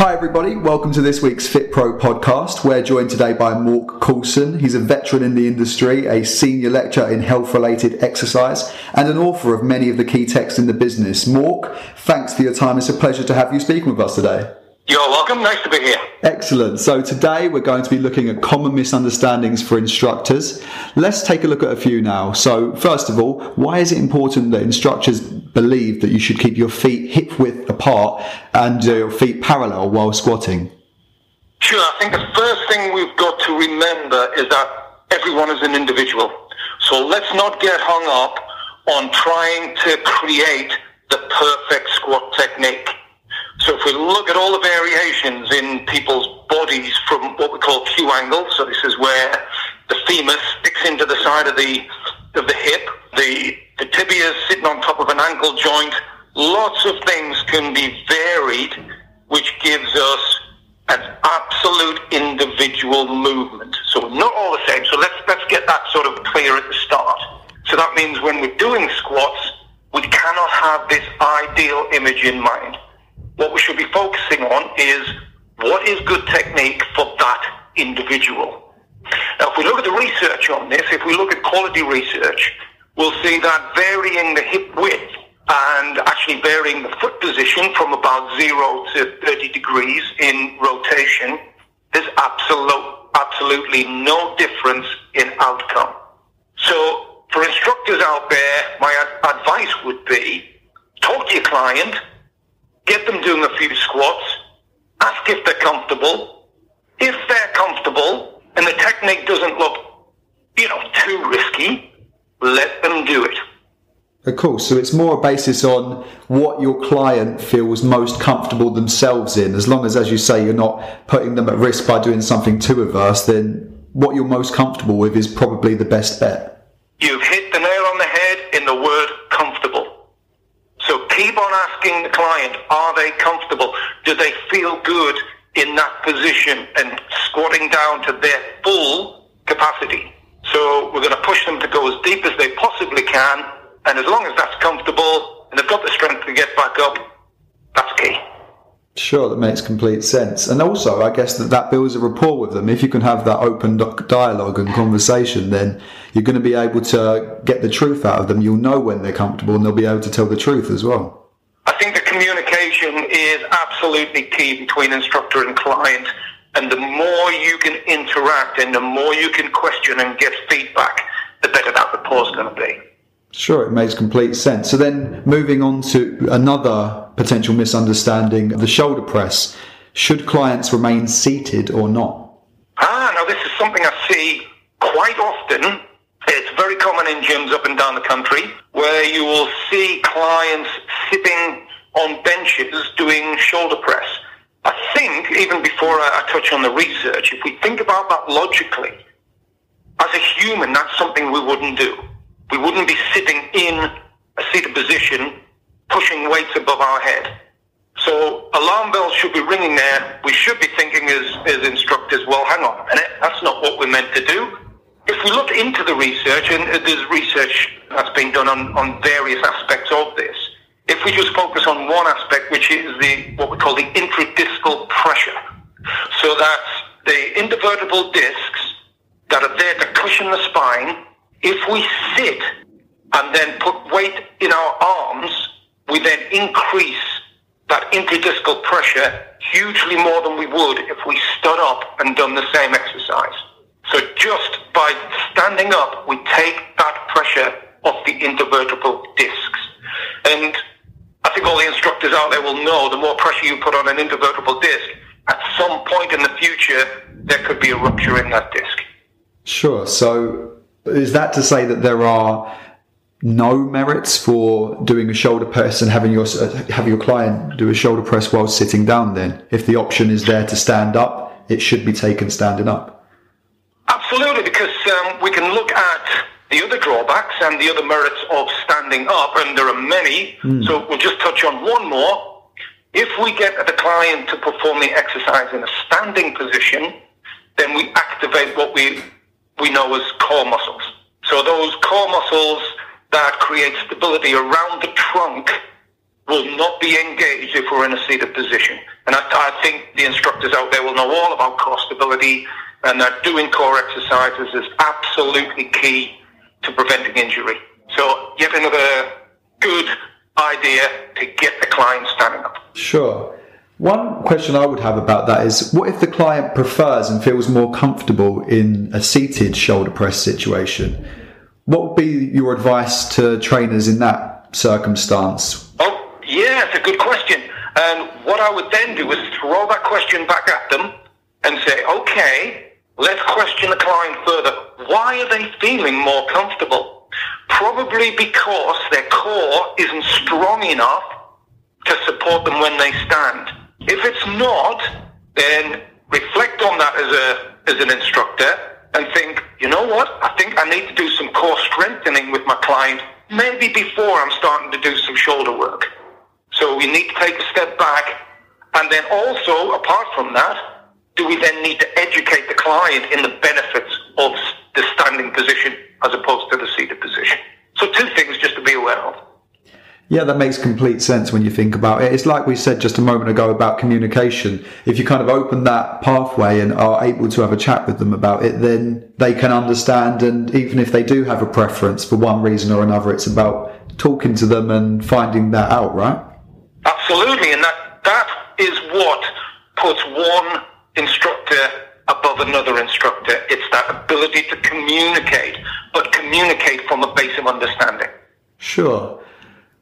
Hi, everybody. Welcome to this week's Fit Pro podcast. We're joined today by Morc Coulson. He's a veteran in the industry, a senior lecturer in health related exercise, and an author of many of the key texts in the business. Mork, thanks for your time. It's a pleasure to have you speaking with us today. You're welcome. Nice to be here. Excellent. So today we're going to be looking at common misunderstandings for instructors. Let's take a look at a few now. So first of all, why is it important that instructors believe that you should keep your feet hip width apart and your feet parallel while squatting? Sure. I think the first thing we've got to remember is that everyone is an individual. So let's not get hung up on trying to create the perfect squat technique. So if we look at all the variations in people's bodies from what we call Q angle, so this is where the femur sticks into the side of the of the hip, the the tibia is sitting on top of an ankle joint. Lots of things can be varied, which gives us an absolute individual movement. So not all the same. So let's let's get that sort of clear at the start. So that means when we're doing squats, we cannot have this ideal image in mind what we should be focusing on is what is good technique for that individual. Now, if we look at the research on this, if we look at quality research, we'll see that varying the hip width and actually varying the foot position from about zero to 30 degrees in rotation, there's absolute, absolutely no difference in outcome. So for instructors out there, my ad- advice would be talk to your client, get them doing a few squats, ask if they're comfortable. If they're comfortable and the technique doesn't look, you know, too risky, let them do it. Of course, so it's more a basis on what your client feels most comfortable themselves in. As long as, as you say, you're not putting them at risk by doing something too adverse, then what you're most comfortable with is probably the best bet. You've hit the nail on the head in the word comfortable. So keep on asking the client, are they comfortable? Do they feel good in that position and squatting down to their full capacity? So we're going to push them to go as deep as they possibly can. And as long as that's comfortable and they've got the strength to get back up, that's key. Sure, that makes complete sense. And also, I guess that that builds a rapport with them. If you can have that open dialogue and conversation, then you're going to be able to get the truth out of them. You'll know when they're comfortable and they'll be able to tell the truth as well. I think the communication is absolutely key between instructor and client. And the more you can interact and the more you can question and get feedback, the better that rapport is going to be. Sure, it makes complete sense. So then moving on to another potential misunderstanding, the shoulder press. Should clients remain seated or not? Ah, now this is something I see quite often. Very common in gyms up and down the country where you will see clients sitting on benches doing shoulder press. I think, even before I touch on the research, if we think about that logically, as a human, that's something we wouldn't do we wouldn't be sitting in a seated position pushing weights above our head. So alarm bells should be ringing there. We should be thinking as, as instructors, well, hang on a minute, that's not what we're meant to do. If we look into the research, and uh, there's research that's been done on, on various aspects of this, if we just focus on one aspect, which is the what we call the intradiscal pressure, so that's the intervertebral discs that are there to cushion the spine if we sit and then put weight in our arms, we then increase that intradiscal pressure hugely more than we would if we stood up and done the same exercise. So just by standing up, we take that pressure off the intervertebral discs. And I think all the instructors out there will know the more pressure you put on an intervertebral disc, at some point in the future, there could be a rupture in that disc. Sure. So is that to say that there are no merits for doing a shoulder press and having your having your client do a shoulder press while sitting down? Then, if the option is there to stand up, it should be taken standing up. Absolutely, because um, we can look at the other drawbacks and the other merits of standing up, and there are many. Mm. So we'll just touch on one more. If we get the client to perform the exercise in a standing position, then we activate what we we know as core muscles. So those core muscles that create stability around the trunk will not be engaged if we're in a seated position. And I, I think the instructors out there will know all about core stability and that doing core exercises is absolutely key to preventing injury. So yet another good idea to get the client standing up. Sure. One question I would have about that is what if the client prefers and feels more comfortable in a seated shoulder press situation? What would be your advice to trainers in that circumstance? Yeah, it's a good question. And what I would then do is throw that question back at them and say, okay, let's question the client further. Why are they feeling more comfortable? Probably because their core isn't strong enough to support them when they stand. If it's not, then reflect on that as a as an instructor and think, you know what? I think I need to do some core strengthening with my client, maybe before I'm starting to do some shoulder work. So we need to take a step back. And then also, apart from that, do we then need to educate the client in the benefits of the standing position as opposed to the seated position? So two things just to be aware of. Yeah, that makes complete sense when you think about it. It's like we said just a moment ago about communication. If you kind of open that pathway and are able to have a chat with them about it, then they can understand. And even if they do have a preference for one reason or another, it's about talking to them and finding that out, right? Absolutely. And that, that is what puts one instructor above another instructor. It's that ability to communicate, but communicate from a base of understanding. Sure.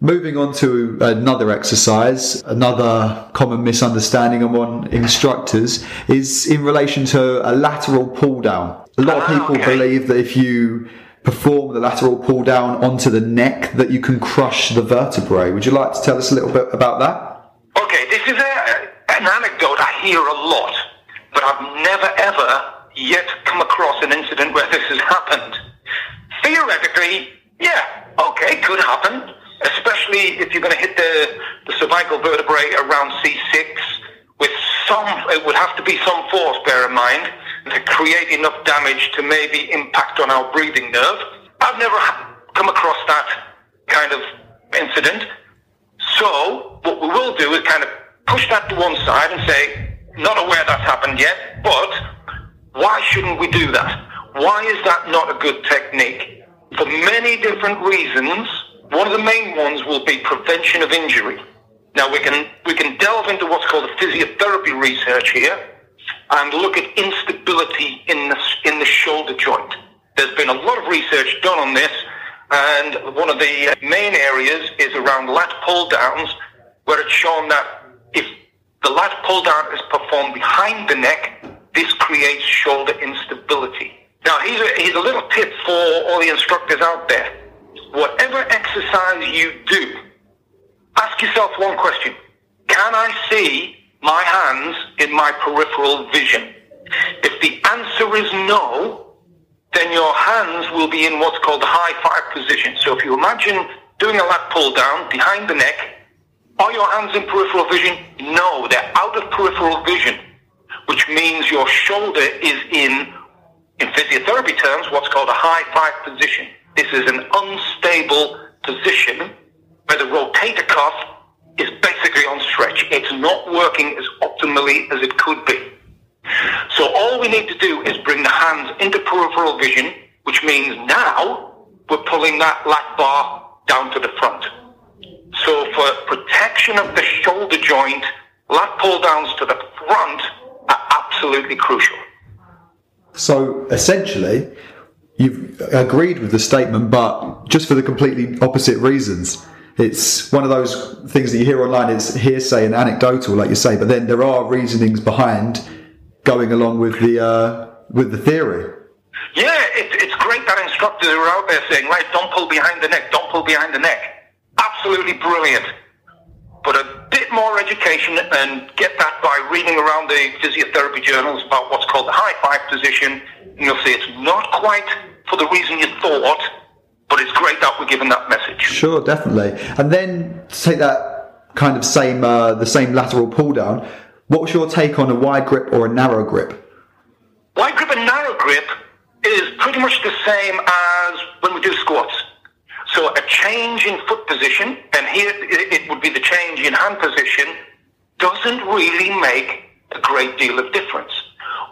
Moving on to another exercise, another common misunderstanding among instructors is in relation to a lateral pull down. A lot of ah, people okay. believe that if you perform the lateral pull down onto the neck, that you can crush the vertebrae. Would you like to tell us a little bit about that? Okay, this is a, an anecdote I hear a lot, but I've never ever yet come across an incident where this has happened. Theoretically, yeah, okay, could happen especially if you're going to hit the, the cervical vertebrae around C6 with some, it would have to be some force, bear in mind, to create enough damage to maybe impact on our breathing nerve. I've never come across that kind of incident. So what we will do is kind of push that to one side and say, not aware that's happened yet, but why shouldn't we do that? Why is that not a good technique? For many different reasons, one of the main ones will be prevention of injury. Now we can we can delve into what's called the physiotherapy research here and look at instability in the in the shoulder joint. There's been a lot of research done on this, and one of the uh, main areas is around lat pull downs, where it's shown that if the lat pull down is performed behind the neck, this creates shoulder instability. Now, here's a, here's a little tip for all the instructors out there whatever exercise you do, ask yourself one question. Can I see my hands in my peripheral vision? If the answer is no, then your hands will be in what's called the high five position. So if you imagine doing a lat pull down behind the neck, are your hands in peripheral vision? No, they're out of peripheral vision, which means your shoulder is in, in physiotherapy terms, what's called a high five position. This is an unstable position where the rotator cuff is basically on stretch. It's not working as optimally as it could be. So all we need to do is bring the hands into peripheral vision, which means now we're pulling that lat bar down to the front. So for protection of the shoulder joint, lat pull downs to the front are absolutely crucial. So essentially, you've agreed with the statement, but just for the completely opposite reasons. It's one of those things that you hear online. It's hearsay and anecdotal, like you say, but then there are reasonings behind going along with the uh, with the theory. Yeah, it, it's great that instructors are out there saying, right, don't pull behind the neck, don't pull behind the neck. Absolutely brilliant. But a bit more education and get that by reading around the physiotherapy journals about what's called the high five position and you'll see it's not quite for the reason you thought, but it's great that we're given that message. Sure, definitely. And then to take that kind of same uh, the same lateral pull down. What was your take on a wide grip or a narrow grip? Wide grip and narrow grip is pretty much the same as when we do squats. So a change in foot position, and here it would be the change in hand position, doesn't really make a great deal of difference.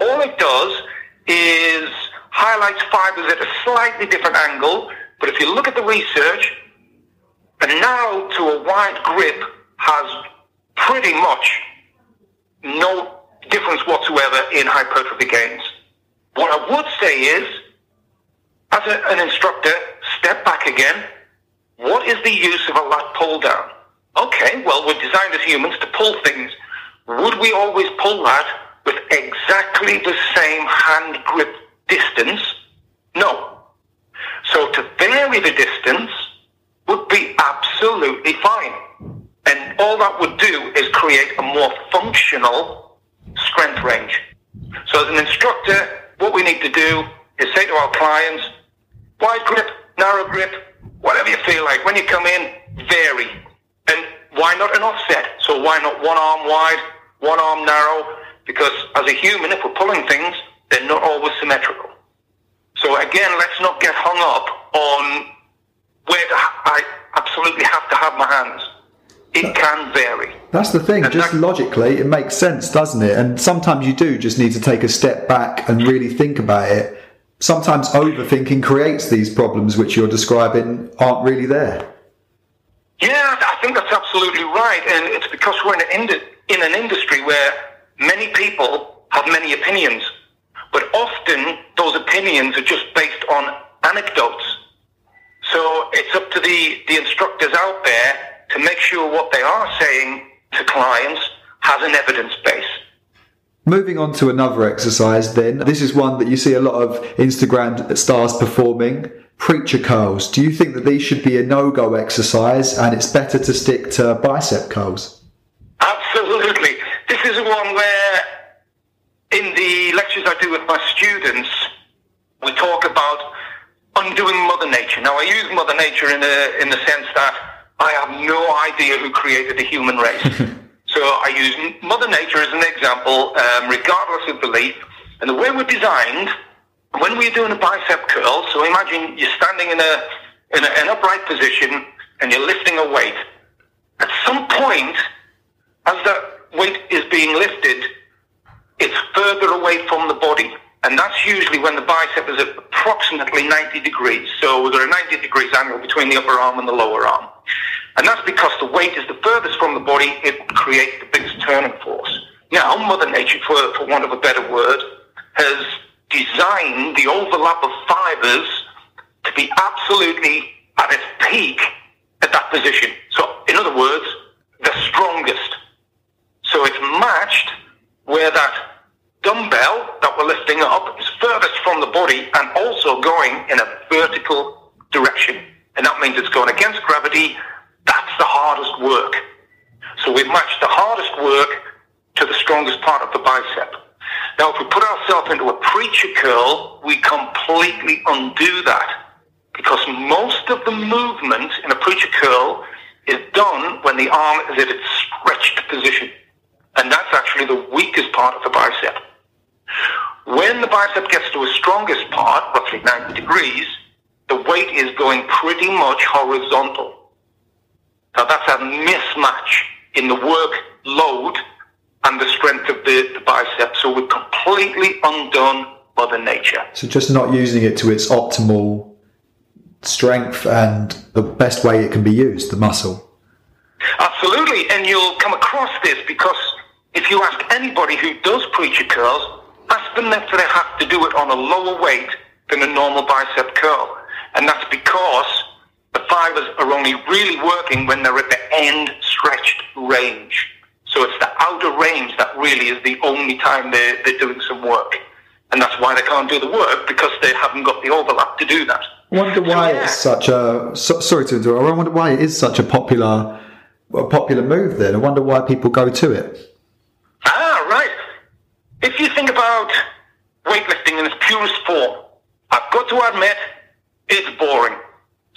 All it does is highlights fibers at a slightly different angle, but if you look at the research, a narrow to a wide grip has pretty much no difference whatsoever in hypertrophy gains. What I would say is, as a, an instructor, step back again. What is the use of a lat pull down? Okay, well, we're designed as humans to pull things. Would we always pull that with exactly the same hand grip distance? No. So to vary the distance would be absolutely fine. And all that would do is create a more functional strength range. So as an instructor, what we need to do is say to our clients, wide grip, narrow grip, whatever you feel like. When you come in, vary. And why not an offset? So why not one arm wide, one arm narrow? Because as a human, if we're pulling things, they're not always symmetrical. So again, let's not get hung up on where ha- I absolutely have to have my hands. It can vary. That's the thing. And just that- logically, it makes sense, doesn't it? And sometimes you do just need to take a step back and really think about it. Sometimes overthinking creates these problems which you're describing aren't really there. Yeah, I think that's absolutely right, and it's because we're in an, indi- in an industry where many people have many opinions, but often those opinions are just based on anecdotes. So it's up to the, the instructors out there to make sure what they are saying to clients has an evidence base. Moving on to another exercise, then. This is one that you see a lot of Instagram stars performing. Preacher curls. Do you think that these should be a no go exercise and it's better to stick to bicep curls? Absolutely. This is one where, in the lectures I do with my students, we talk about undoing Mother Nature. Now, I use Mother Nature in the in the sense that I have no idea who created the human race. so I use Mother Nature as an example, um, regardless of belief. And the way we're designed, when we're doing a bicep curl, so imagine you're standing in a in a, an upright position and you're lifting a weight. At some point, as that weight is being lifted, it's further away from the body. And that's usually when the bicep is at approximately 90 degrees. So we've got a 90 degrees angle between the upper arm and the lower arm. And that's because the weight is the furthest from the body, it creates the biggest turning force. Now, Mother Nature, for, for want of a better word, has designed the overlap of fibers to be absolutely at its peak at that position. So, in other words, the strongest. So it's matched where that dumbbell lifting up is furthest from the body and also going in a vertical direction. And that means it's going against gravity. That's the hardest work. So we've matched the hardest work to the strongest part of the bicep. Now, if we put ourselves into a preacher curl, we completely undo that because most of the movement in a preacher curl is done when the arm is at its stretched position. And that's actually the weakest part of the bicep. When the bicep gets to its strongest part, roughly 90 degrees, the weight is going pretty much horizontal. Now that's a mismatch in the work load and the strength of the, the bicep. So we're completely undone Mother Nature. So just not using it to its optimal strength and the best way it can be used, the muscle. Absolutely, and you'll come across this because if you ask anybody who does preacher curls, ask them if they have to do it on a lower weight than a normal bicep curl. And that's because the fibers are only really working when they're at the end stretched range. So it's the outer range that really is the only time they're, they're doing some work. And that's why they can't do the work because they haven't got the overlap to do that. I wonder why yeah. it's such a. So, sorry to interrupt. I wonder why it is such a popular, a popular move. Then I wonder why people go to it. If you think about weightlifting in its purest form. I've got to admit, it's boring.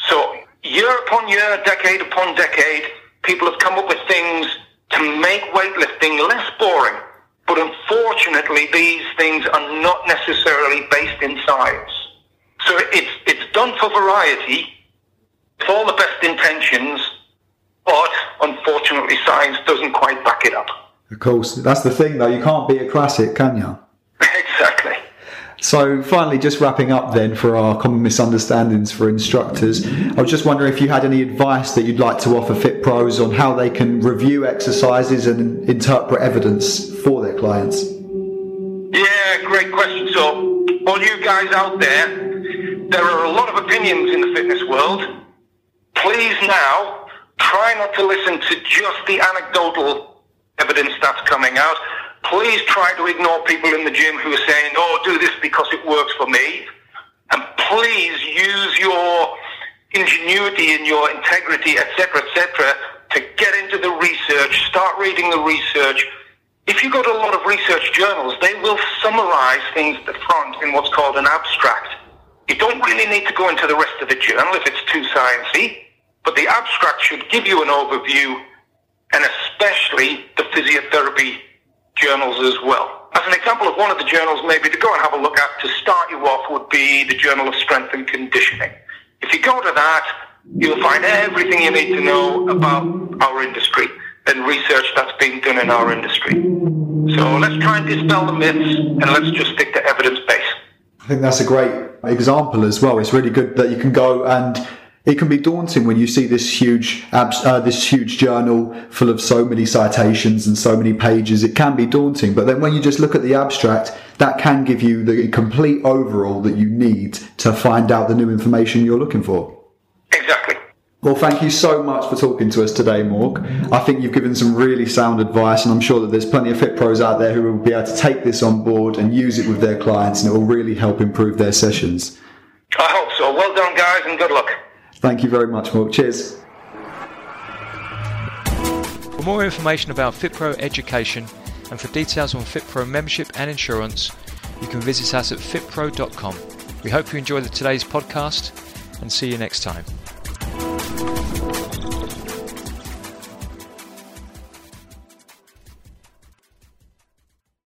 So year upon year, decade upon decade, people have come up with things to make weightlifting less boring. But unfortunately, these things are not necessarily based in science. So it's, it's done for variety, with all the best intentions, but unfortunately, science doesn't quite back it up. Of course, that's the thing though, you can't be a classic, can you? exactly. So, finally, just wrapping up then for our common misunderstandings for instructors, I was just wondering if you had any advice that you'd like to offer Fit Pros on how they can review exercises and interpret evidence for their clients. Yeah, great question. So, all you guys out there, there are a lot of opinions in the fitness world. Please now try not to listen to just the anecdotal evidence that's coming out please try to ignore people in the gym who are saying, oh, do this because it works for me. And please use your ingenuity and your integrity, etc., etc., to get into the research, start reading the research. If you go to a lot of research journals, they will summarize things at the front in what's called an abstract. You don't really need to go into the rest of the journal if it's too sciencey, but the abstract should give you an overview and especially the physiotherapy journals as well. As an example of one of the journals maybe to go and have a look at to start you off would be the Journal of Strength and Conditioning. If you go to that, you'll find everything you need to know about our industry and research that's being done in our industry. So let's try and dispel the myths and let's just stick to evidence base. I think that's a great example as well. It's really good that you can go and it can be daunting when you see this huge uh, this huge journal full of so many citations and so many pages. It can be daunting, but then when you just look at the abstract, that can give you the complete overall that you need to find out the new information you're looking for. Exactly. Well, thank you so much for talking to us today, Morc. I think you've given some really sound advice, and I'm sure that there's plenty of fit pros out there who will be able to take this on board and use it with their clients, and it will really help improve their sessions. I hope so. Well done, guys, and good luck. Thank you very much, Mark. Cheers. For more information about FitPro education and for details on FitPro membership and insurance, you can visit us at fitpro.com. We hope you enjoyed today's podcast and see you next time.